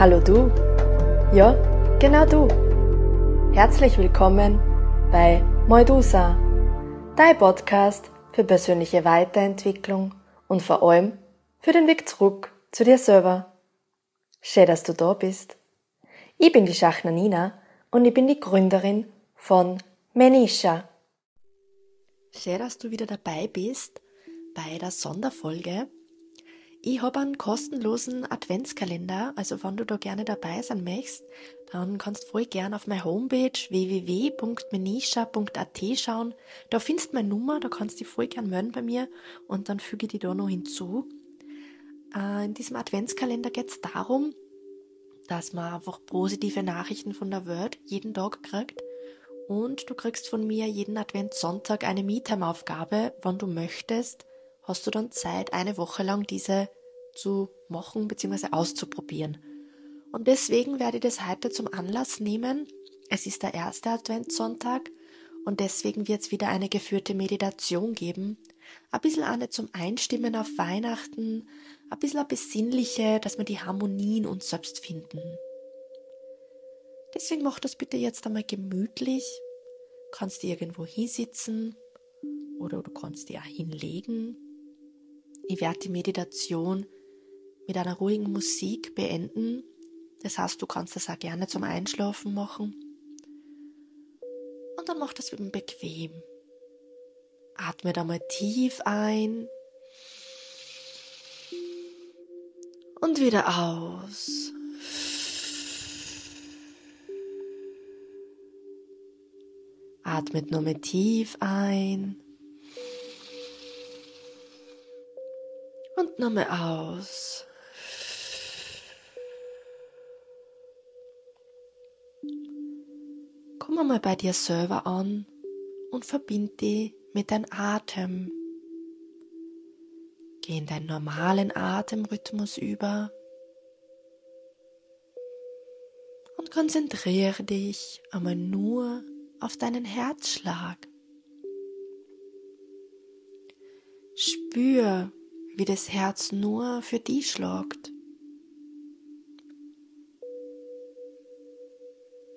Hallo du. Ja, genau du. Herzlich willkommen bei Moidusa, dein Podcast für persönliche Weiterentwicklung und vor allem für den Weg zurück zu dir selber. Schön, dass du da bist. Ich bin die Schachner Nina und ich bin die Gründerin von Menisha. Schön, dass du wieder dabei bist bei der Sonderfolge ich habe einen kostenlosen Adventskalender, also wenn du da gerne dabei sein möchtest, dann kannst du voll gerne auf meine Homepage www.menisha.at schauen. Da findest du meine Nummer, da kannst du dich voll gerne melden bei mir und dann füge ich die da noch hinzu. Äh, in diesem Adventskalender geht es darum, dass man einfach positive Nachrichten von der Welt jeden Tag kriegt und du kriegst von mir jeden Adventssonntag eine Me-Time-Aufgabe, wann du möchtest hast du dann Zeit, eine Woche lang diese zu machen bzw. auszuprobieren. Und deswegen werde ich das heute zum Anlass nehmen. Es ist der erste Adventssonntag und deswegen wird es wieder eine geführte Meditation geben. Ein bisschen eine zum Einstimmen auf Weihnachten, ein bisschen eine besinnliche, dass wir die Harmonie in uns selbst finden. Deswegen mach das bitte jetzt einmal gemütlich. Kannst du irgendwo hinsitzen oder du kannst dir auch hinlegen ich werde die Meditation mit einer ruhigen Musik beenden. Das heißt, du kannst das auch gerne zum Einschlafen machen. Und dann mach das eben bequem. Atme da mal tief ein und wieder aus. Atmet nur mal tief ein Und nochmal aus. Komm mal bei dir selber an und verbind dich mit deinem Atem. Geh in deinen normalen Atemrhythmus über und konzentriere dich einmal nur auf deinen Herzschlag. Spür, wie das Herz nur für die schlagt.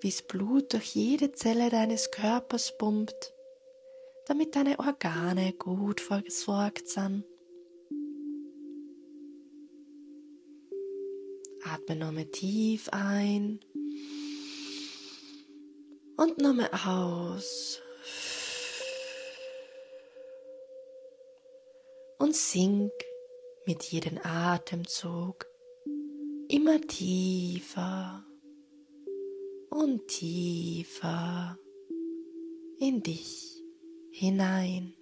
Wie das Blut durch jede Zelle deines Körpers pumpt, damit deine Organe gut versorgt sind. Atme nochmal tief ein und nochmal aus. Und sink mit jedem Atemzug immer tiefer und tiefer in dich hinein.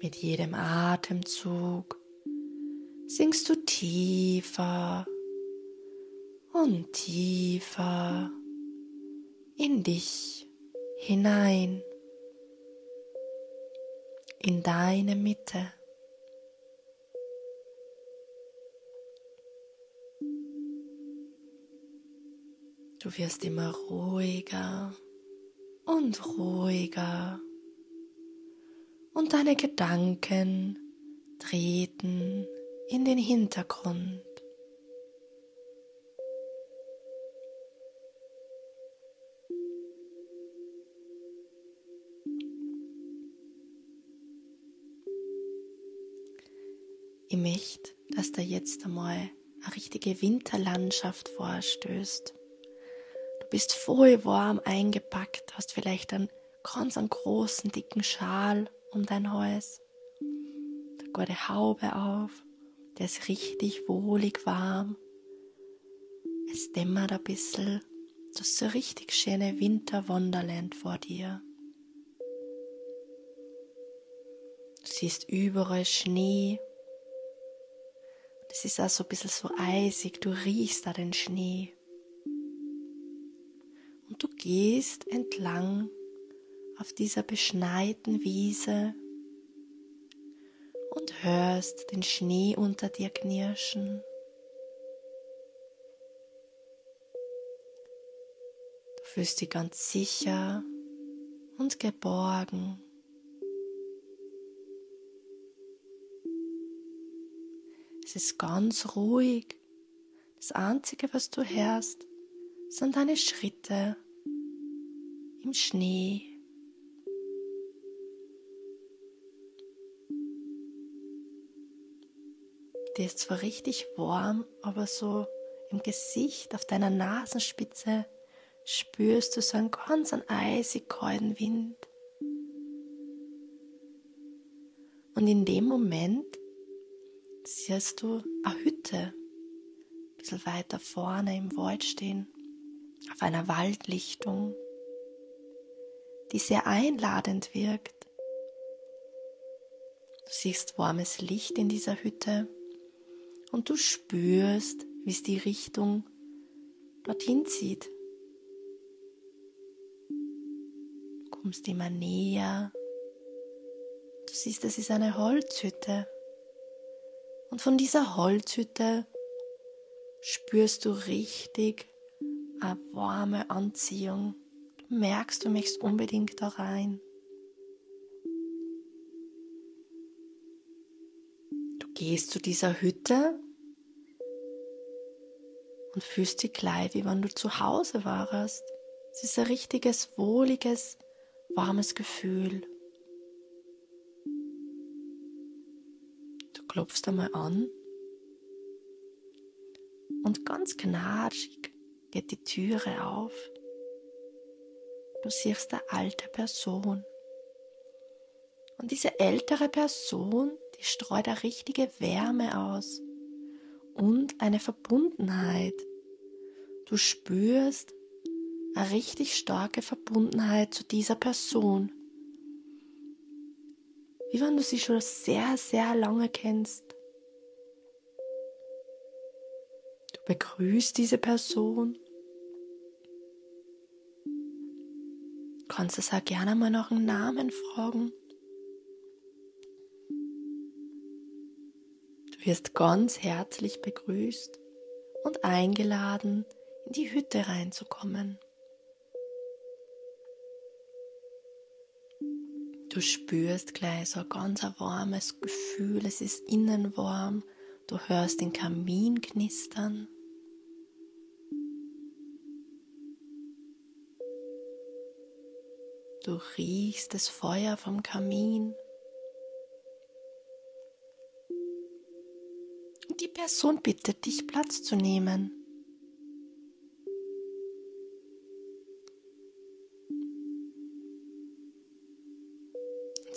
Mit jedem Atemzug sinkst du tiefer und tiefer in dich hinein, in deine Mitte. Du wirst immer ruhiger und ruhiger und deine Gedanken treten in den Hintergrund. Ich möchte, dass da jetzt einmal eine richtige Winterlandschaft vorstößt. Du bist voll warm eingepackt, hast vielleicht einen ganz einen großen, dicken Schal um dein Hals, eine gute Haube auf, der ist richtig wohlig warm. Es dämmert ein bisschen, das ist so richtig schöne Winterwonderland vor dir. Du siehst überall Schnee, es ist auch so ein bisschen so eisig, du riechst da den Schnee. Und du gehst entlang auf dieser beschneiten Wiese und hörst den Schnee unter dir knirschen. Du fühlst dich ganz sicher und geborgen. Es ist ganz ruhig. Das Einzige, was du hörst, sind deine Schritte im Schnee. Dir ist zwar richtig warm, aber so im Gesicht, auf deiner Nasenspitze spürst du so einen ganz einen eisig kalten Wind. Und in dem Moment siehst du eine Hütte, ein bisschen weiter vorne im Wald stehen, auf einer Waldlichtung, die sehr einladend wirkt. Du siehst warmes Licht in dieser Hütte und du spürst, wie es die Richtung dorthin zieht. kommst immer näher. Du siehst, es ist eine Holzhütte. Und von dieser Holzhütte spürst du richtig eine warme Anziehung. Du merkst, du möchtest unbedingt da rein. Du gehst zu dieser Hütte und fühlst dich gleich, wie wenn du zu Hause warst. Es ist ein richtiges, wohliges, warmes Gefühl. Klopfst einmal an und ganz knatschig geht die Türe auf. Du siehst eine alte Person. Und diese ältere Person, die streut eine richtige Wärme aus und eine Verbundenheit. Du spürst, eine richtig starke Verbundenheit zu dieser Person. Wie wenn du sie schon sehr, sehr lange kennst. Du begrüßt diese Person. Kannst es auch gerne mal nach einem Namen fragen. Du wirst ganz herzlich begrüßt und eingeladen, in die Hütte reinzukommen. Du spürst gleich so ein ganz warmes Gefühl, es ist innen warm, du hörst den Kamin knistern. Du riechst das Feuer vom Kamin. Die Person bittet dich, Platz zu nehmen.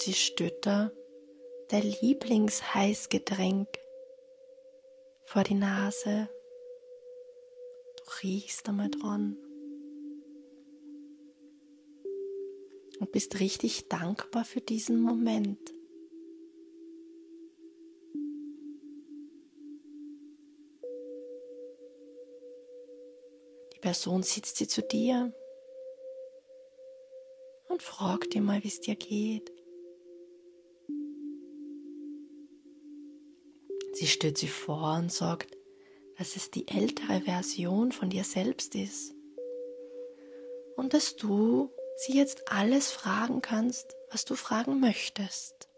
Sie Stütter dein Lieblingsheißgetränk vor die Nase. Du riechst einmal dran und bist richtig dankbar für diesen Moment. Die Person sitzt sie zu dir und fragt dir mal, wie es dir geht. Sie stellt sie vor und sagt, dass es die ältere Version von dir selbst ist und dass du sie jetzt alles fragen kannst, was du fragen möchtest.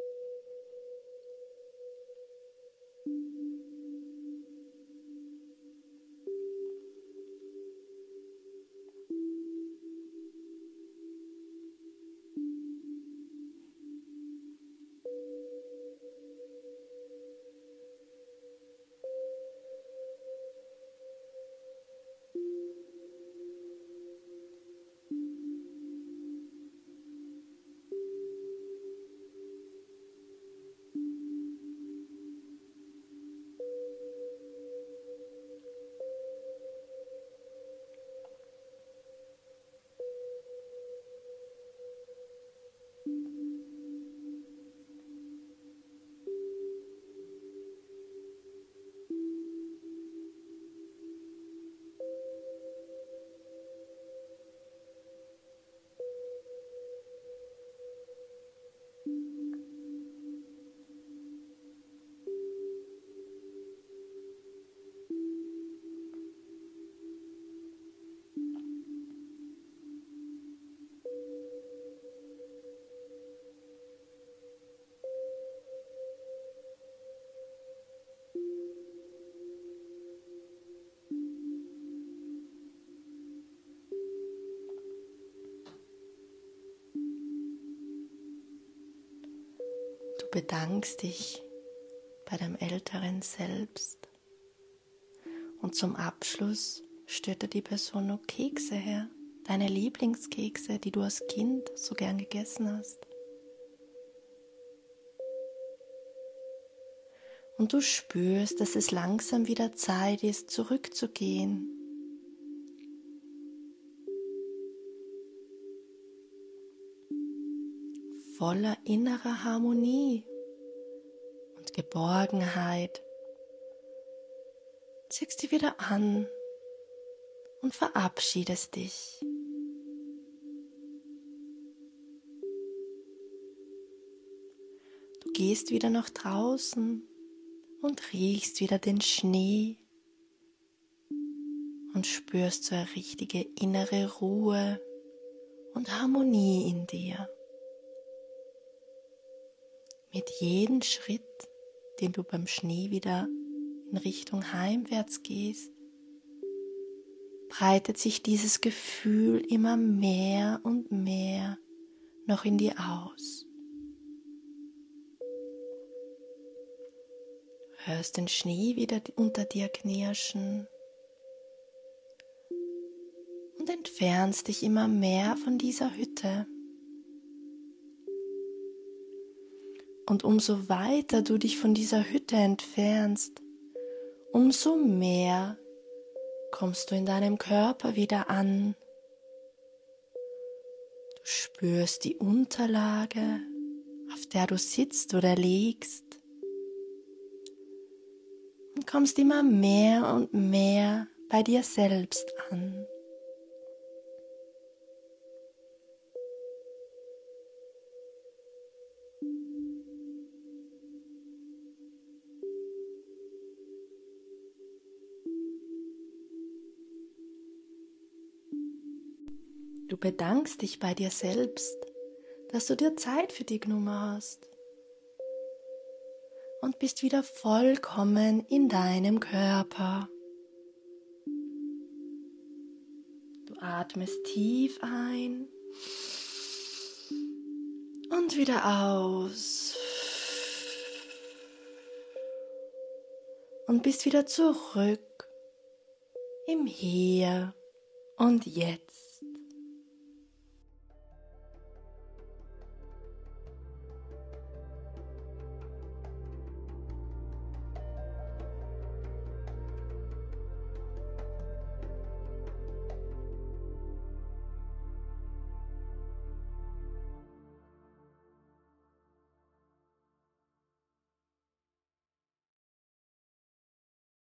Bedankst dich bei deinem älteren Selbst. Und zum Abschluss stellt dir die Person noch Kekse her, deine Lieblingskekse, die du als Kind so gern gegessen hast. Und du spürst, dass es langsam wieder Zeit ist, zurückzugehen. Voller innerer Harmonie und Geborgenheit ziehst dich wieder an und verabschiedest dich. Du gehst wieder nach draußen und riechst wieder den Schnee und spürst so eine richtige innere Ruhe und Harmonie in dir. Mit jedem Schritt, den du beim Schnee wieder in Richtung heimwärts gehst, breitet sich dieses Gefühl immer mehr und mehr noch in dir aus. Hörst den Schnee wieder unter dir knirschen und entfernst dich immer mehr von dieser Hütte. Und umso weiter du dich von dieser Hütte entfernst, umso mehr kommst du in deinem Körper wieder an. Du spürst die Unterlage, auf der du sitzt oder liegst und kommst immer mehr und mehr bei dir selbst an. Bedankst dich bei dir selbst, dass du dir Zeit für die genommen hast und bist wieder vollkommen in deinem Körper. Du atmest tief ein und wieder aus. Und bist wieder zurück im Hier und Jetzt.